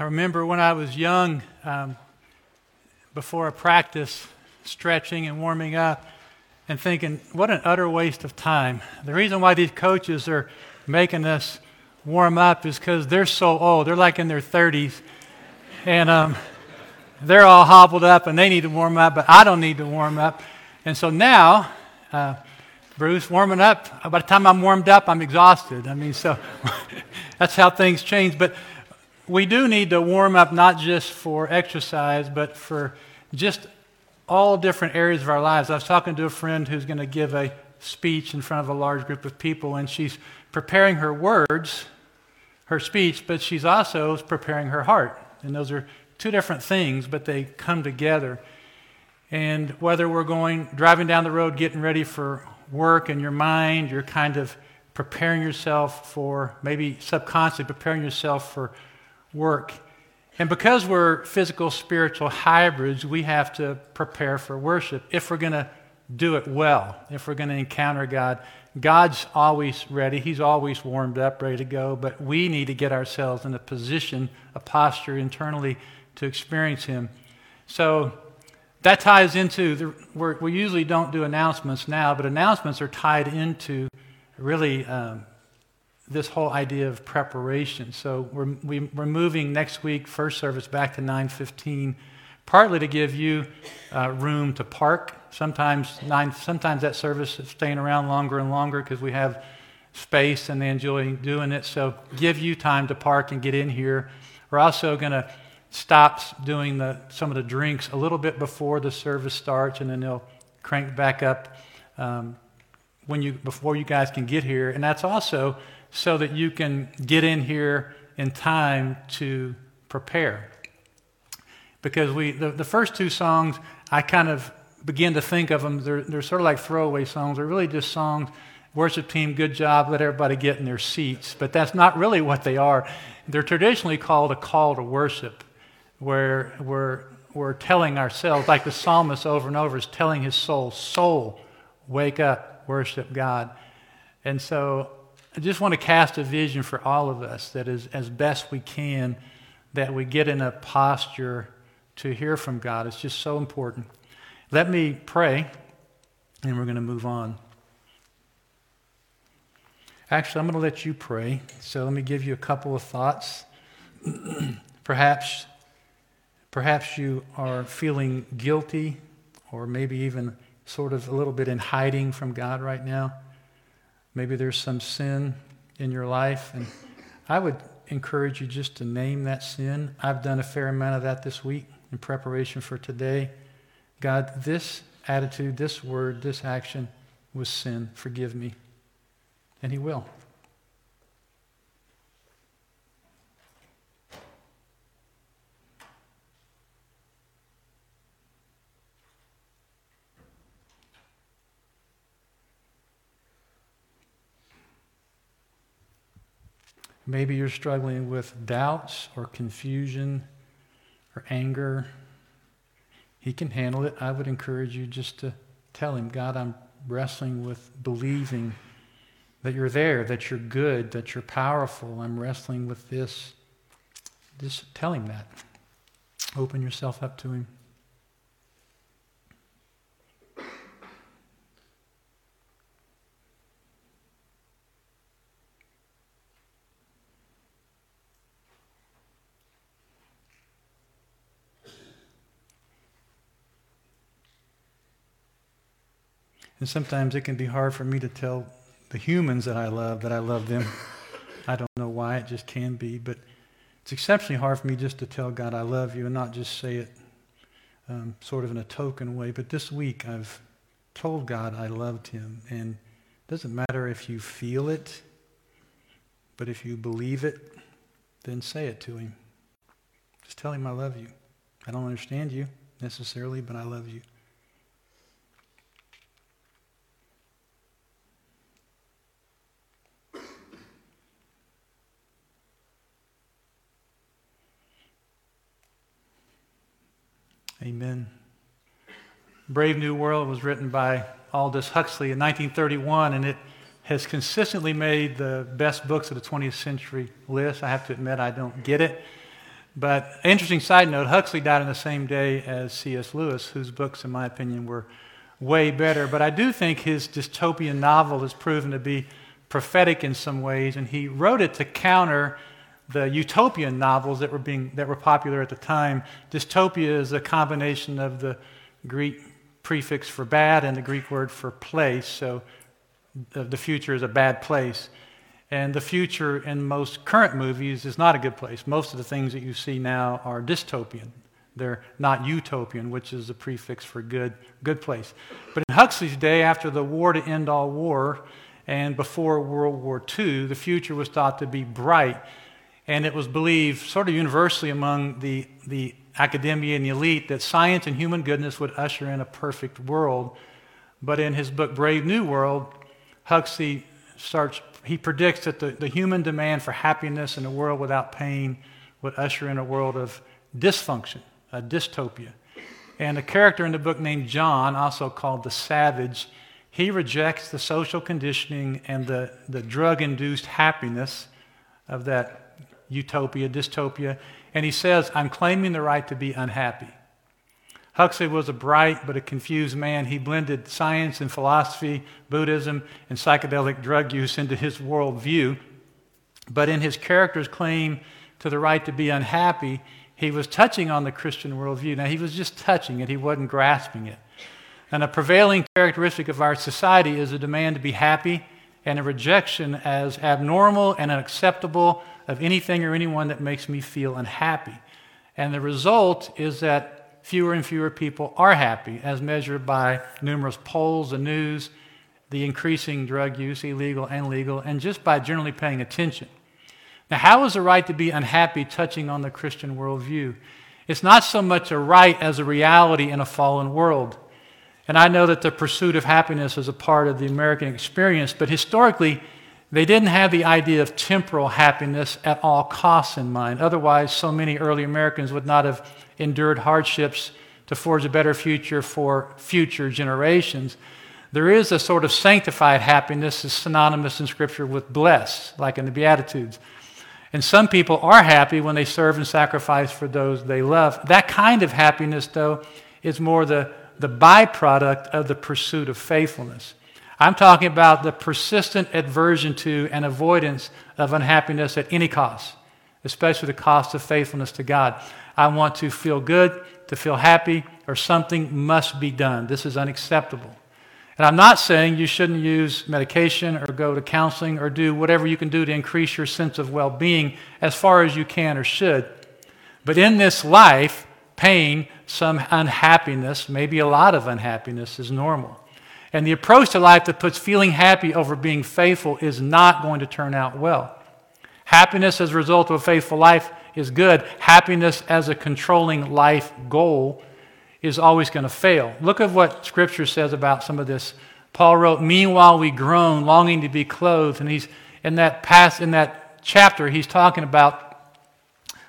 I remember when I was young, um, before a practice, stretching and warming up, and thinking, what an utter waste of time. The reason why these coaches are making us warm up is because they're so old. They're like in their 30s. And um, they're all hobbled up and they need to warm up, but I don't need to warm up. And so now, uh, Bruce, warming up, by the time I'm warmed up, I'm exhausted. I mean, so that's how things change. But we do need to warm up not just for exercise, but for just all different areas of our lives. I was talking to a friend who's going to give a speech in front of a large group of people, and she's preparing her words, her speech, but she's also preparing her heart. And those are two different things, but they come together. And whether we're going, driving down the road, getting ready for work in your mind, you're kind of preparing yourself for, maybe subconsciously preparing yourself for work. And because we're physical spiritual hybrids, we have to prepare for worship if we're going to do it well, if we're going to encounter God. God's always ready, He's always warmed up, ready to go, but we need to get ourselves in a position, a posture internally to experience Him. So that ties into, the, work. we usually don't do announcements now, but announcements are tied into really um, this whole idea of preparation. So we're, we, are moving next week, first service, back to 9:15, partly to give you uh, room to park. Sometimes nine, sometimes that service is staying around longer and longer because we have space and they enjoy doing it. So give you time to park and get in here. We're also going to stop doing the, some of the drinks a little bit before the service starts, and then they'll crank back up um, when you before you guys can get here. And that's also so that you can get in here in time to prepare. Because we, the, the first two songs, I kind of begin to think of them, they're, they're sort of like throwaway songs. They're really just songs, worship team, good job, let everybody get in their seats. But that's not really what they are. They're traditionally called a call to worship, where we're, we're telling ourselves, like the psalmist over and over is telling his soul, Soul, wake up, worship God. And so I just want to cast a vision for all of us that is as best we can that we get in a posture to hear from God. It's just so important. Let me pray, and we're going to move on. Actually, I'm going to let you pray. So let me give you a couple of thoughts. perhaps, perhaps you are feeling guilty, or maybe even sort of a little bit in hiding from God right now. Maybe there's some sin in your life, and I would encourage you just to name that sin. I've done a fair amount of that this week in preparation for today. God, this attitude, this word, this action was sin. Forgive me. And He will. Maybe you're struggling with doubts or confusion or anger. He can handle it. I would encourage you just to tell him, God, I'm wrestling with believing that you're there, that you're good, that you're powerful. I'm wrestling with this. Just tell him that. Open yourself up to him. And sometimes it can be hard for me to tell the humans that I love that I love them. I don't know why, it just can be. But it's exceptionally hard for me just to tell God I love you and not just say it um, sort of in a token way. But this week I've told God I loved him. And it doesn't matter if you feel it, but if you believe it, then say it to him. Just tell him I love you. I don't understand you necessarily, but I love you. Amen. Brave New World was written by Aldous Huxley in 1931, and it has consistently made the best books of the 20th century list. I have to admit, I don't get it. But interesting side note, Huxley died on the same day as C.S. Lewis, whose books, in my opinion, were way better. But I do think his dystopian novel has proven to be prophetic in some ways, and he wrote it to counter the utopian novels that were being that were popular at the time. Dystopia is a combination of the Greek prefix for bad and the Greek word for place. So uh, the future is a bad place. And the future in most current movies is not a good place. Most of the things that you see now are dystopian. They're not utopian, which is the prefix for good, good place. But in Huxley's day, after the war to end all war and before World War II, the future was thought to be bright. And it was believed, sort of universally among the, the academia and the elite, that science and human goodness would usher in a perfect world. But in his book, Brave New World, Huxley starts, he predicts that the, the human demand for happiness in a world without pain would usher in a world of dysfunction, a dystopia. And a character in the book named John, also called the Savage, he rejects the social conditioning and the, the drug induced happiness of that utopia, dystopia, and he says, I'm claiming the right to be unhappy. Huxley was a bright but a confused man. He blended science and philosophy, Buddhism, and psychedelic drug use into his worldview. But in his character's claim to the right to be unhappy, he was touching on the Christian worldview. Now, he was just touching it, he wasn't grasping it. And a prevailing characteristic of our society is a demand to be happy and a rejection as abnormal and unacceptable of anything or anyone that makes me feel unhappy. And the result is that fewer and fewer people are happy, as measured by numerous polls, the news, the increasing drug use, illegal and legal, and just by generally paying attention. Now, how is the right to be unhappy touching on the Christian worldview? It's not so much a right as a reality in a fallen world. And I know that the pursuit of happiness is a part of the American experience, but historically, they didn't have the idea of temporal happiness at all costs in mind. Otherwise, so many early Americans would not have endured hardships to forge a better future for future generations. There is a sort of sanctified happiness is synonymous in Scripture with blessed, like in the Beatitudes. And some people are happy when they serve and sacrifice for those they love. That kind of happiness, though, is more the, the byproduct of the pursuit of faithfulness. I'm talking about the persistent aversion to and avoidance of unhappiness at any cost, especially the cost of faithfulness to God. I want to feel good, to feel happy, or something must be done. This is unacceptable. And I'm not saying you shouldn't use medication or go to counseling or do whatever you can do to increase your sense of well being as far as you can or should. But in this life, pain, some unhappiness, maybe a lot of unhappiness, is normal. And the approach to life that puts feeling happy over being faithful is not going to turn out well. Happiness as a result of a faithful life is good. Happiness as a controlling life goal is always going to fail. Look at what Scripture says about some of this. Paul wrote, Meanwhile we groan, longing to be clothed. And he's in that past, in that chapter, he's talking about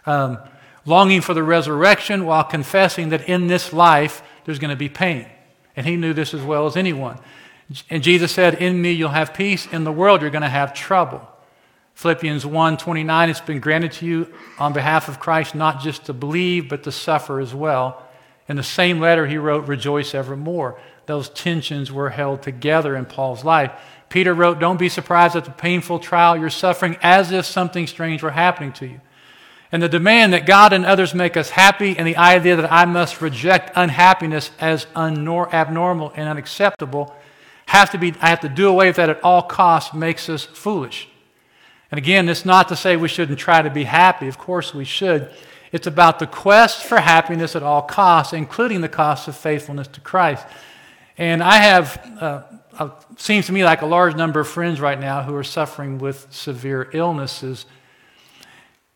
um, longing for the resurrection while confessing that in this life there's going to be pain. And he knew this as well as anyone. And Jesus said, In me you'll have peace. In the world you're going to have trouble. Philippians 1 29, it's been granted to you on behalf of Christ not just to believe, but to suffer as well. In the same letter, he wrote, Rejoice evermore. Those tensions were held together in Paul's life. Peter wrote, Don't be surprised at the painful trial you're suffering as if something strange were happening to you. And the demand that God and others make us happy, and the idea that I must reject unhappiness as unnor- abnormal and unacceptable, have to be, I have to do away with that at all costs, makes us foolish. And again, it's not to say we shouldn't try to be happy. Of course, we should. It's about the quest for happiness at all costs, including the cost of faithfulness to Christ. And I have, uh, uh, seems to me like a large number of friends right now who are suffering with severe illnesses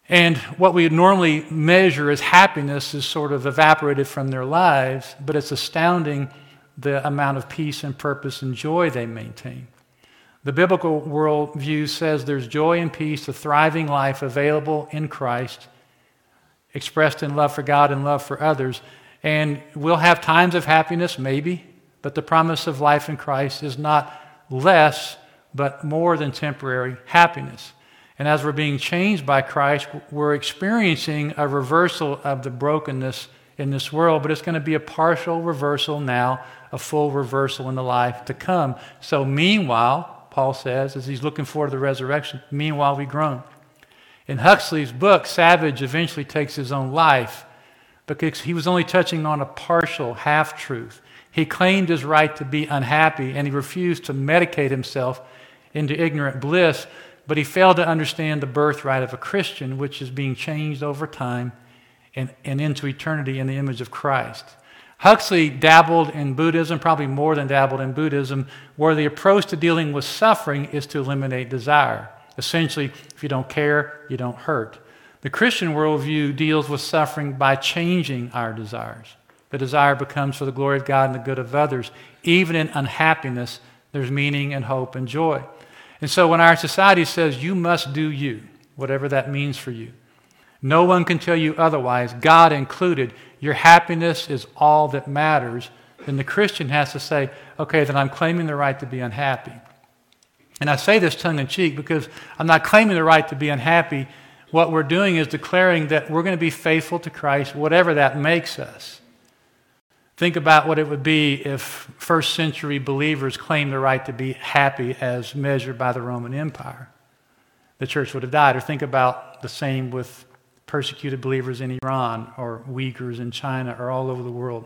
and what we normally measure as happiness is sort of evaporated from their lives, but it's astounding the amount of peace and purpose and joy they maintain. The biblical worldview says there's joy and peace, a thriving life available in Christ, expressed in love for God and love for others. And we'll have times of happiness, maybe, but the promise of life in Christ is not less, but more than temporary happiness. And as we're being changed by Christ, we're experiencing a reversal of the brokenness in this world, but it's going to be a partial reversal now, a full reversal in the life to come. So, meanwhile, Paul says, as he's looking forward to the resurrection, meanwhile we groan. In Huxley's book, Savage eventually takes his own life because he was only touching on a partial half truth. He claimed his right to be unhappy and he refused to medicate himself into ignorant bliss, but he failed to understand the birthright of a Christian, which is being changed over time and, and into eternity in the image of Christ. Huxley dabbled in Buddhism, probably more than dabbled in Buddhism, where the approach to dealing with suffering is to eliminate desire. Essentially, if you don't care, you don't hurt. The Christian worldview deals with suffering by changing our desires. The desire becomes for the glory of God and the good of others. Even in unhappiness, there's meaning and hope and joy. And so when our society says, you must do you, whatever that means for you, no one can tell you otherwise, God included, your happiness is all that matters, then the Christian has to say, okay, then I'm claiming the right to be unhappy. And I say this tongue in cheek because I'm not claiming the right to be unhappy. What we're doing is declaring that we're going to be faithful to Christ, whatever that makes us. Think about what it would be if first century believers claimed the right to be happy as measured by the Roman Empire. The church would have died. Or think about the same with persecuted believers in Iran or Uyghurs in China or all over the world.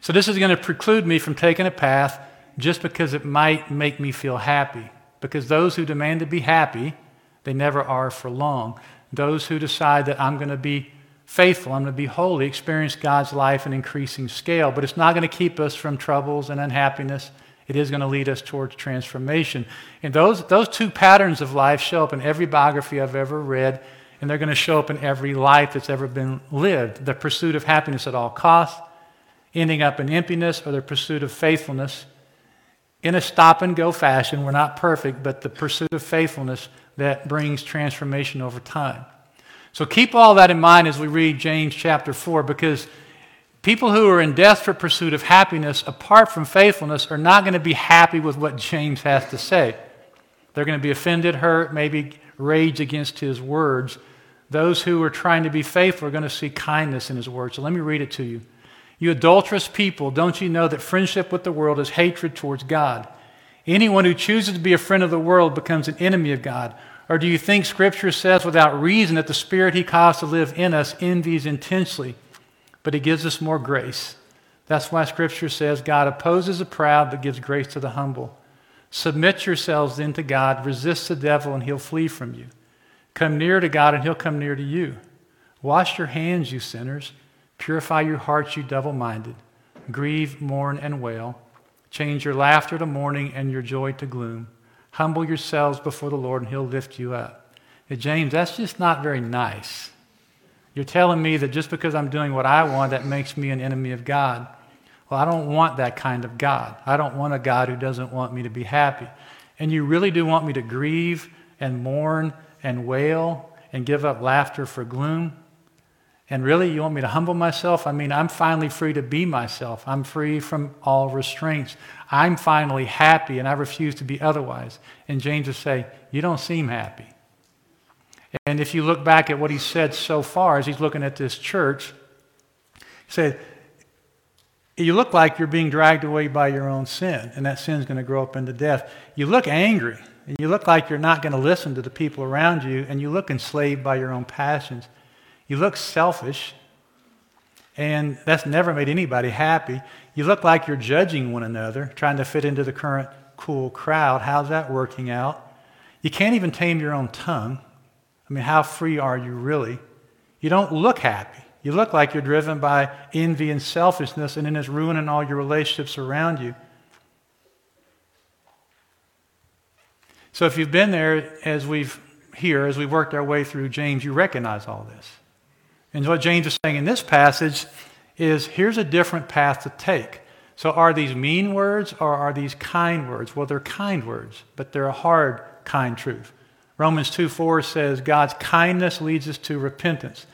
So, this is going to preclude me from taking a path just because it might make me feel happy because those who demand to be happy, they never are for long. Those who decide that I'm going to be faithful, I'm going to be holy, experience God's life in increasing scale. But it's not going to keep us from troubles and unhappiness. It is going to lead us towards transformation. And those, those two patterns of life show up in every biography I've ever read, and they're going to show up in every life that's ever been lived. The pursuit of happiness at all costs, ending up in emptiness, or the pursuit of faithfulness in a stop and go fashion. We're not perfect, but the pursuit of faithfulness that brings transformation over time. So keep all that in mind as we read James chapter 4, because people who are in desperate pursuit of happiness, apart from faithfulness, are not going to be happy with what James has to say. They're going to be offended, hurt, maybe rage against his words. Those who are trying to be faithful are going to see kindness in his words. So let me read it to you. You adulterous people, don't you know that friendship with the world is hatred towards God? Anyone who chooses to be a friend of the world becomes an enemy of God. Or do you think Scripture says without reason that the Spirit He caused to live in us envies intensely, but He gives us more grace? That's why Scripture says God opposes the proud but gives grace to the humble. Submit yourselves then to God, resist the devil, and he'll flee from you. Come near to God, and he'll come near to you. Wash your hands, you sinners. Purify your hearts, you double minded. Grieve, mourn, and wail. Change your laughter to mourning and your joy to gloom. Humble yourselves before the Lord, and He'll lift you up. Hey, James, that's just not very nice. You're telling me that just because I'm doing what I want, that makes me an enemy of God. Well, I don't want that kind of God. I don't want a God who doesn't want me to be happy. And you really do want me to grieve and mourn and wail and give up laughter for gloom? And really, you want me to humble myself? I mean, I'm finally free to be myself. I'm free from all restraints. I'm finally happy, and I refuse to be otherwise. And James would say, You don't seem happy. And if you look back at what he said so far as he's looking at this church, he said, You look like you're being dragged away by your own sin, and that sin's going to grow up into death. You look angry, and you look like you're not going to listen to the people around you, and you look enslaved by your own passions. You look selfish, and that's never made anybody happy. You look like you're judging one another, trying to fit into the current cool crowd. How's that working out? You can't even tame your own tongue. I mean, how free are you really? You don't look happy. You look like you're driven by envy and selfishness, and then it's ruining all your relationships around you. So, if you've been there as we've here, as we've worked our way through James, you recognize all this. And what James is saying in this passage is here's a different path to take. So, are these mean words or are these kind words? Well, they're kind words, but they're a hard, kind truth. Romans 2 4 says God's kindness leads us to repentance.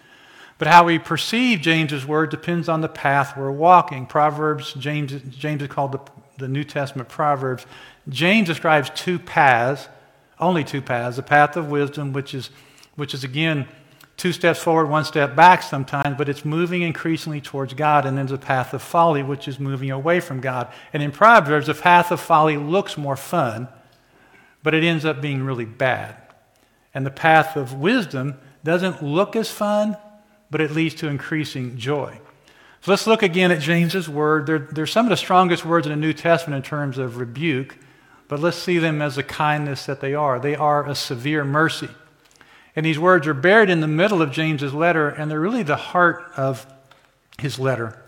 But how we perceive James's word depends on the path we're walking. Proverbs, James, James is called the, the New Testament Proverbs. James describes two paths only two paths the path of wisdom, which is, which is again, two steps forward, one step back sometimes, but it's moving increasingly towards God. And then there's a path of folly, which is moving away from God. And in Proverbs, the path of folly looks more fun, but it ends up being really bad. And the path of wisdom doesn't look as fun, but it leads to increasing joy. So let's look again at James's word. They're, they're some of the strongest words in the New Testament in terms of rebuke, but let's see them as the kindness that they are. They are a severe mercy. And these words are buried in the middle of James's letter, and they're really the heart of his letter.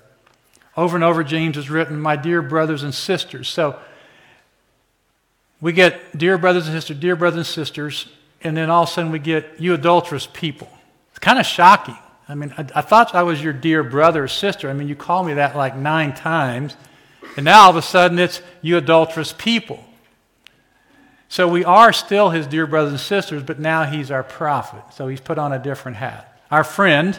Over and over, James has written, My dear brothers and sisters. So we get dear brothers and sisters, dear brothers and sisters, and then all of a sudden we get you adulterous people. It's kind of shocking. I mean, I, I, thought I was your dear brother or sister. I mean, you called me that like nine times, and now all of a sudden it's you adulterous people. So we are still his dear brothers and sisters, but now he's our prophet. So he's put on a different hat. Our friend,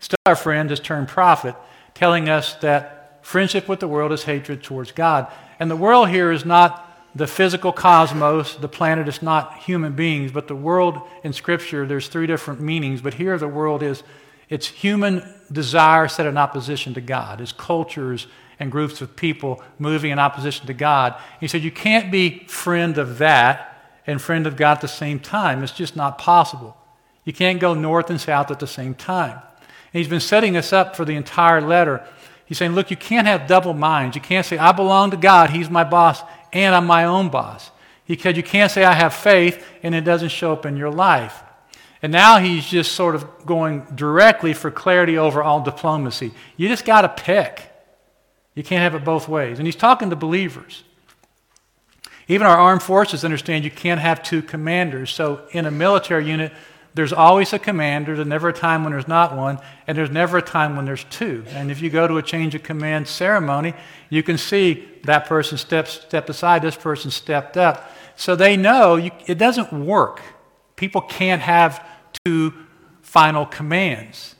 still our friend, has turned prophet, telling us that friendship with the world is hatred towards God. And the world here is not the physical cosmos, the planet is not human beings, but the world in Scripture, there's three different meanings. But here the world is it's human desire set in opposition to God. It's cultures and groups of people moving in opposition to God. He said you can't be friend of that and friend of God at the same time. It's just not possible. You can't go north and south at the same time. And he's been setting us up for the entire letter. He's saying, look, you can't have double minds. You can't say, I belong to God, He's my boss, and I'm my own boss. He said, You can't say I have faith and it doesn't show up in your life. And now he's just sort of going directly for clarity over all diplomacy. You just got to pick. You can't have it both ways. And he's talking to believers. Even our armed forces understand you can't have two commanders. So in a military unit, there's always a commander. There's never a time when there's not one, and there's never a time when there's two. And if you go to a change of command ceremony, you can see that person stepped, stepped aside, this person stepped up. So they know you, it doesn't work. People can't have two final commands.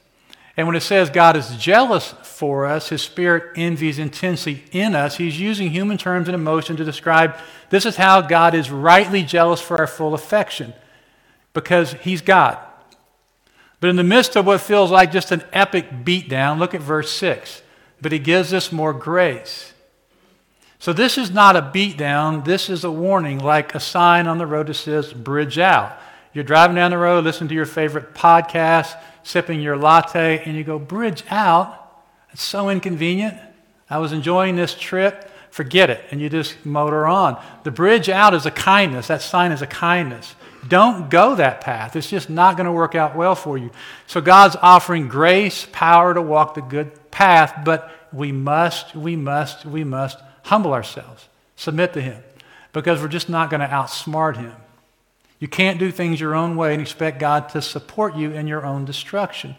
And when it says God is jealous for us, his spirit envies intensely in us, he's using human terms and emotion to describe this is how God is rightly jealous for our full affection because he's God. But in the midst of what feels like just an epic beatdown, look at verse 6. But he gives us more grace. So this is not a beatdown, this is a warning, like a sign on the road that says, bridge out. You're driving down the road, listening to your favorite podcast, sipping your latte, and you go, bridge out? It's so inconvenient. I was enjoying this trip. Forget it. And you just motor on. The bridge out is a kindness. That sign is a kindness. Don't go that path. It's just not going to work out well for you. So God's offering grace, power to walk the good path, but we must, we must, we must humble ourselves, submit to Him, because we're just not going to outsmart Him. You can't do things your own way and expect God to support you in your own destruction.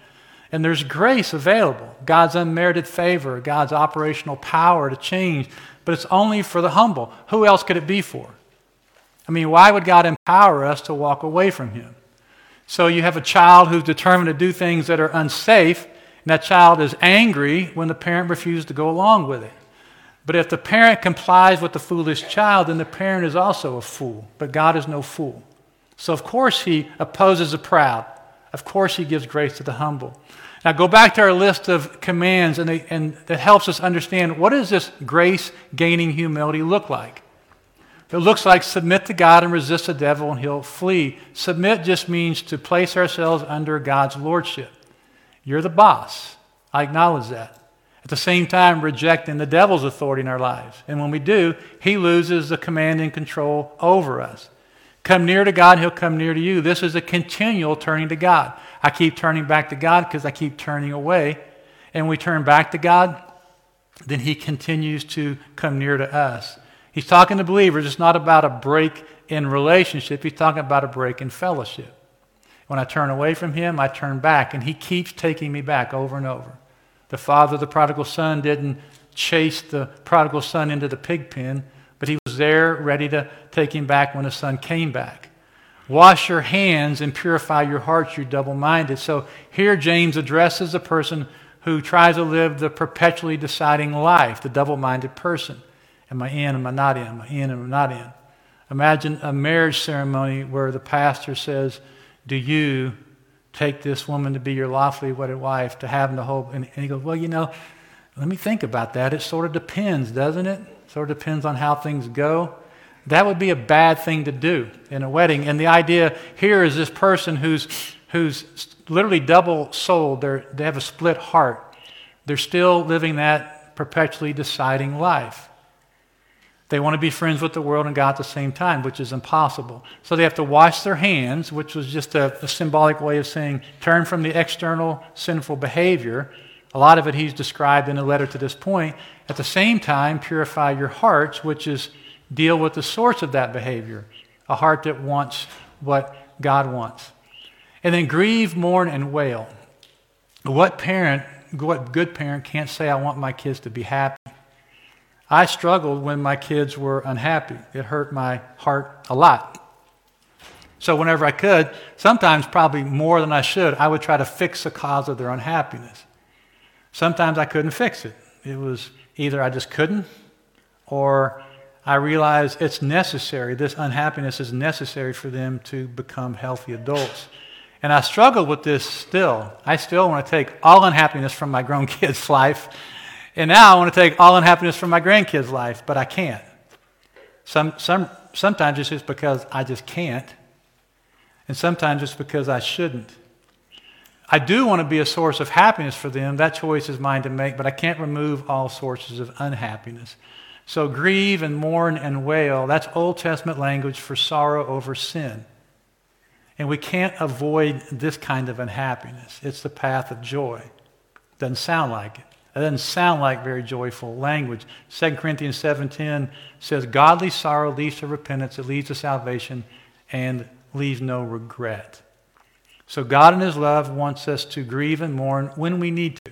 And there's grace available God's unmerited favor, God's operational power to change, but it's only for the humble. Who else could it be for? I mean, why would God empower us to walk away from Him? So you have a child who's determined to do things that are unsafe, and that child is angry when the parent refuses to go along with it. But if the parent complies with the foolish child, then the parent is also a fool. But God is no fool. So, of course, He opposes the proud. Of course, He gives grace to the humble. Now, go back to our list of commands, and, they, and that helps us understand what does this grace gaining humility look like? It looks like submit to God and resist the devil and he'll flee. Submit just means to place ourselves under God's lordship. You're the boss. I acknowledge that. At the same time, rejecting the devil's authority in our lives. And when we do, he loses the command and control over us. Come near to God, he'll come near to you. This is a continual turning to God. I keep turning back to God because I keep turning away. And we turn back to God, then he continues to come near to us. He's talking to believers. It's not about a break in relationship, he's talking about a break in fellowship. When I turn away from him, I turn back, and he keeps taking me back over and over. The father of the prodigal son didn't chase the prodigal son into the pig pen, but he was there ready to take him back when his son came back. Wash your hands and purify your hearts, you double minded. So here James addresses the person who tries to live the perpetually deciding life, the double minded person. Am I in? Am I not in? Am I in? Am I not in? Imagine a marriage ceremony where the pastor says, Do you take this woman to be your lawfully wedded wife, to have the whole. And, he goes, Well, you know, let me think about that. It sort of depends, doesn't it? Sort of depends on how things go. That would be a bad thing to do in a wedding. And the idea here is this person who's, who's literally double souled, they have a split heart. They're still living that perpetually deciding life. They want to be friends with the world and God at the same time, which is impossible. So they have to wash their hands, which was just a, a, symbolic way of saying turn from the external sinful behavior. A lot of it he's described in a letter to this point. At the same time, purify your hearts, which is deal with the source of that behavior a heart that wants what God wants. And then grieve, mourn, and wail. What parent, what good parent can't say, I want my kids to be happy? I struggled when my kids were unhappy. It hurt my heart a lot. So, whenever I could, sometimes probably more than I should, I would try to fix the cause of their unhappiness. Sometimes I couldn't fix it. It was either I just couldn't, or I realized it's necessary. This unhappiness is necessary for them to become healthy adults. And I struggle with this still. I still want to take all unhappiness from my grown kids' life and now I want to take all unhappiness from my grandkids' life, but I can't. Some, some, sometimes it's just because I just can't. And sometimes it's because I shouldn't. I do want to be a source of happiness for them. That choice is mine to make, but I can't remove all sources of unhappiness. So grieve and mourn and wail, that's Old Testament language for sorrow over sin. And we can't avoid this kind of unhappiness. It's the path of joy. Doesn't sound like it. Doesn't sound like very joyful language. 2 Corinthians 7.10 says, Godly sorrow leads to repentance, it leads to salvation, and leaves no regret. So God in his love wants us to grieve and mourn when we need to.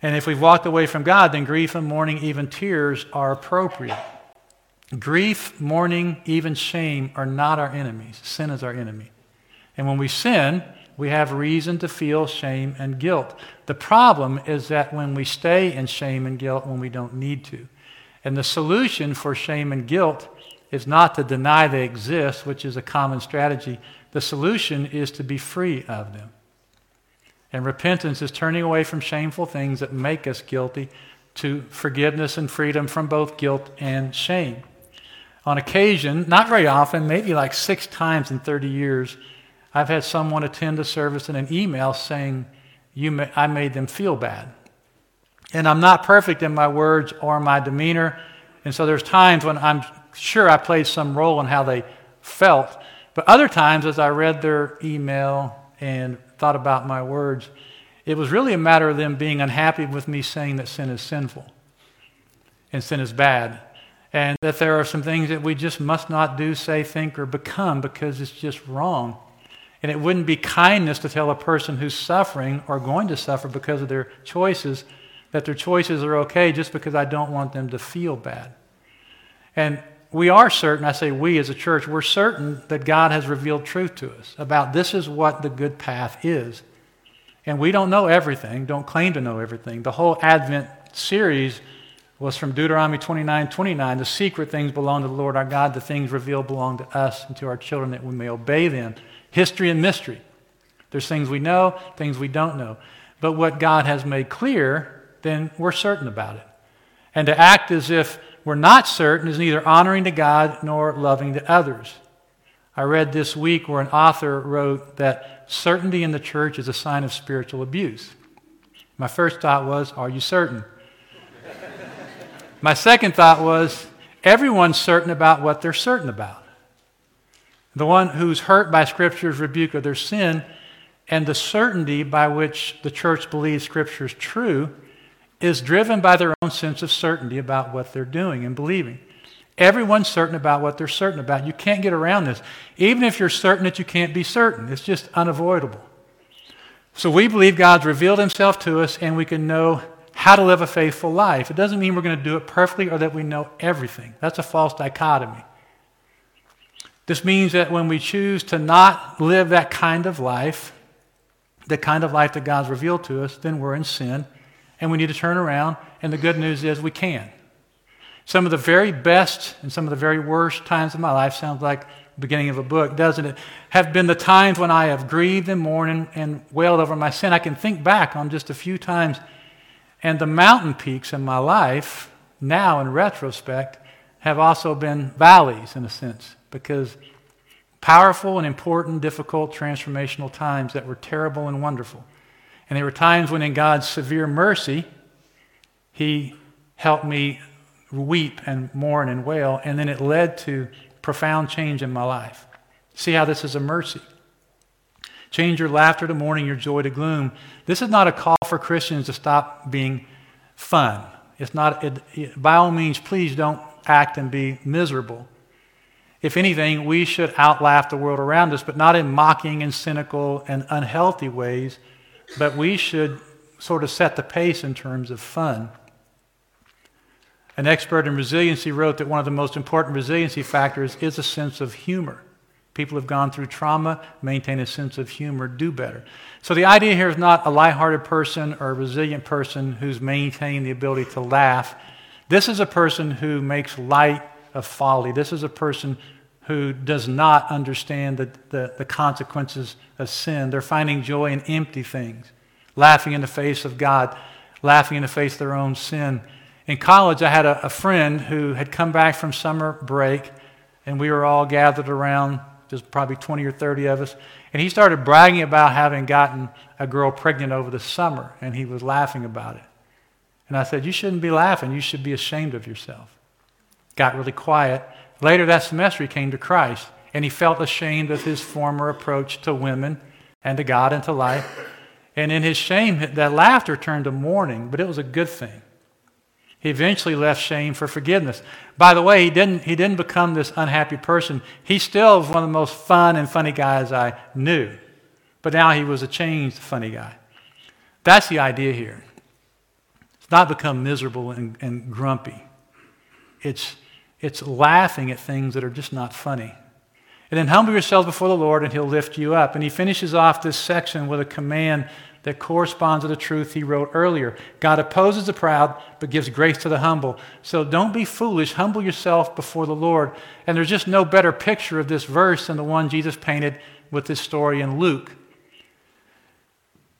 And if we've walked away from God, then grief and mourning, even tears, are appropriate. Grief, mourning, even shame are not our enemies. Sin is our enemy. And when we sin, we have reason to feel shame and guilt. The problem is that when we stay in shame and guilt when we don't need to. And the solution for shame and guilt is not to deny they exist, which is a common strategy. The solution is to be free of them. And repentance is turning away from shameful things that make us guilty to forgiveness and freedom from both guilt and shame. On occasion, not very often, maybe like six times in 30 years, I've had someone attend a service in an email saying, you may, I made them feel bad. And I'm not perfect in my words or my demeanor. And so there's times when I'm sure I played some role in how they felt. But other times, as I read their email and thought about my words, it was really a matter of them being unhappy with me saying that sin is sinful and sin is bad. And that there are some things that we just must not do, say, think, or become because it's just wrong. And it wouldn't be kindness to tell a person who's suffering or going to suffer because of their choices that their choices are okay just because I don't want them to feel bad. And we are certain, I say we as a church, we're certain that God has revealed truth to us about this is what the good path is. And we don't know everything, don't claim to know everything. The whole Advent series was from Deuteronomy 29 29. The secret things belong to the Lord our God, the things revealed belong to us and to our children that we may obey them history and mystery. There's things we know, things we don't know. But what God has made clear, then we're certain about it. And to act as if we're not certain is neither honoring to God nor loving to others. I read this week where an author wrote that certainty in the church is a sign of spiritual abuse. My first thought was, Are you certain? My second thought was, Everyone's certain about what they're certain about the one who's hurt by Scripture's rebuke of their sin, and the certainty by which the church believes Scripture is true is driven by their own sense of certainty about what they're doing and believing. Everyone's certain about what they're certain about. You can't get around this. Even if you're certain that you can't be certain, it's just unavoidable. So we believe God's revealed himself to us and we can know how to live a faithful life. It doesn't mean we're going to do it perfectly or that we know everything. That's a false dichotomy. This means that when we choose to not live that kind of life, the kind of life that God's revealed to us, then we're in sin and we need to turn around. And the good news is we can. Some of the very best and some of the very worst times of my life sounds like the beginning of a book, doesn't it? Have been the times when I have grieved and mourned and, and wailed over my sin. I can think back on just a few times. And the mountain peaks in my life, now in retrospect, have also been valleys in a sense, because powerful and important, difficult, transformational times that were terrible and wonderful. And there were times when, in God's severe mercy, He helped me weep and mourn and wail, and then it led to profound change in my life. See how this is a mercy. Change your laughter to mourning, your joy to gloom. This is not a call for Christians to stop being fun. It's not, it, it, by all means, please don't act and be miserable. If anything, we should outlaugh the world around us, but not in mocking and cynical and unhealthy ways, but we should sort of set the pace in terms of fun. An expert in resiliency wrote that one of the most important resiliency factors is a sense of humor. People who have gone through trauma, maintain a sense of humor, do better. So the idea here is not a lighthearted person or a resilient person who's maintained the ability to laugh. This is a person who makes light of folly. This is a person who does not understand the, the, the, consequences of sin. They're finding joy in empty things, laughing in the face of God, laughing in the face of their own sin. In college, I had a, a friend who had come back from summer break, and we were all gathered around, just probably 20 or 30 of us, and he started bragging about having gotten a girl pregnant over the summer, and he was laughing about it. And I said, You shouldn't be laughing. You should be ashamed of yourself got really quiet. Later that semester, he came to Christ, and he felt ashamed of his former approach to women and to God and to life. And in his shame, that laughter turned to mourning, but it was a good thing. He eventually left shame for forgiveness. By the way, he didn't, he didn't become this unhappy person. He still was one of the most fun and funny guys I knew. But now he was a changed, funny guy. That's the idea here. It's not become miserable and, and grumpy. It's it's laughing at things that are just not funny. And then humble yourselves before the Lord, and He'll lift you up. And He finishes off this section with a command that corresponds to the truth He wrote earlier. God opposes the proud, but gives grace to the humble. So don't be foolish. Humble yourself before the Lord. And there's just no better picture of this verse than the one Jesus painted with this story in Luke.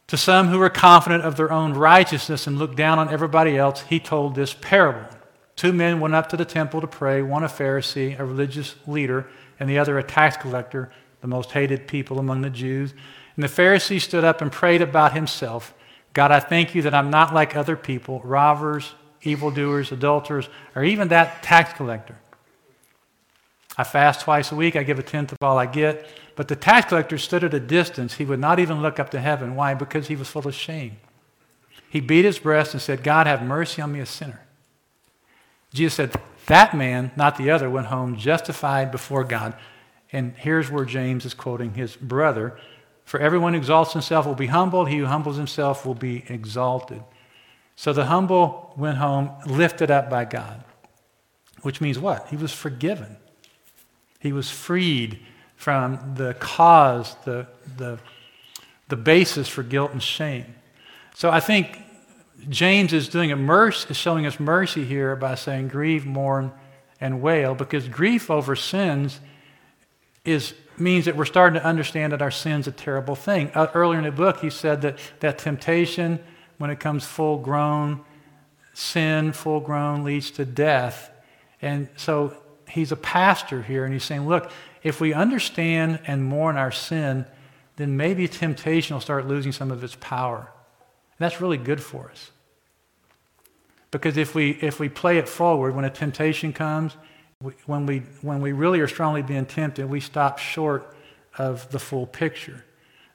To some who were confident of their own righteousness and looked down on everybody else, He told this parable. Two men went up to the temple to pray, one a Pharisee, a religious leader, and the other a tax collector, the most hated people among the Jews. And the Pharisee stood up and prayed about himself God, I thank you that I'm not like other people, robbers, evildoers, adulterers, or even that tax collector. I fast twice a week, I give a tenth of all I get. But the tax collector stood at a distance. He would not even look up to heaven. Why? Because he was full of shame. He beat his breast and said, God, have mercy on me, a sinner. Jesus said, That man, not the other, went home justified before God. And here's where James is quoting his brother For everyone who exalts himself will be humbled, he who humbles himself will be exalted. So the humble went home lifted up by God, which means what? He was forgiven. He was freed from the cause, the, the, the basis for guilt and shame. So I think James is doing a mercy, is showing us mercy here by saying grieve, mourn, and wail, because grief over sins is means that we're starting to understand that our sin's a terrible thing. Uh, earlier in the book, he said that that temptation, when it comes full grown, sin full grown leads to death. And so he's a pastor here, and he's saying, look, if we understand and mourn our sin, then maybe temptation will start losing some of its power. That's really good for us. Because if we, if we play it forward, when a temptation comes, we, when, we, when we really are strongly being tempted, we stop short of the full picture.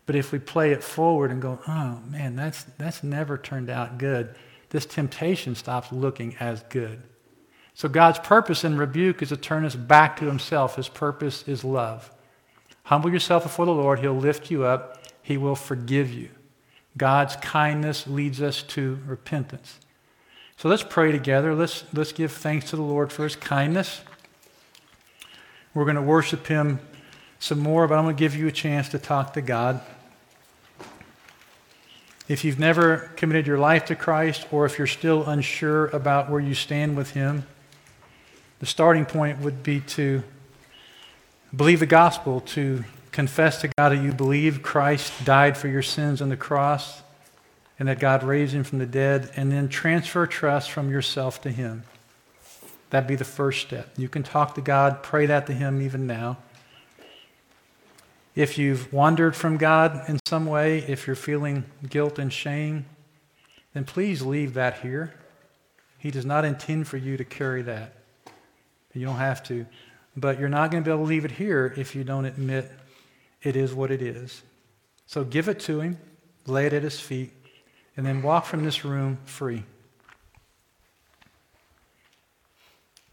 But if we play it forward and go, oh man, that's, that's never turned out good, this temptation stops looking as good. So God's purpose in rebuke is to turn us back to Himself. His purpose is love. Humble yourself before the Lord, He'll lift you up, He will forgive you. God's kindness leads us to repentance. So let's pray together. Let's, let's give thanks to the Lord for his kindness. We're going to worship him some more, but I'm going to give you a chance to talk to God. If you've never committed your life to Christ, or if you're still unsure about where you stand with him, the starting point would be to believe the gospel, to confess to God that you believe Christ died for your sins on the cross and that God raised him from the dead, and then transfer trust from yourself to him. That'd be the first step. You can talk to God, pray that to him even now. If you've wandered from God in some way, if you're feeling guilt and shame, then please leave that here. He does not intend for you to carry that. You don't have to. But you're not going to be able to leave it here if you don't admit it is what it is. So give it to Him, lay it at His feet, and then walk from this room free.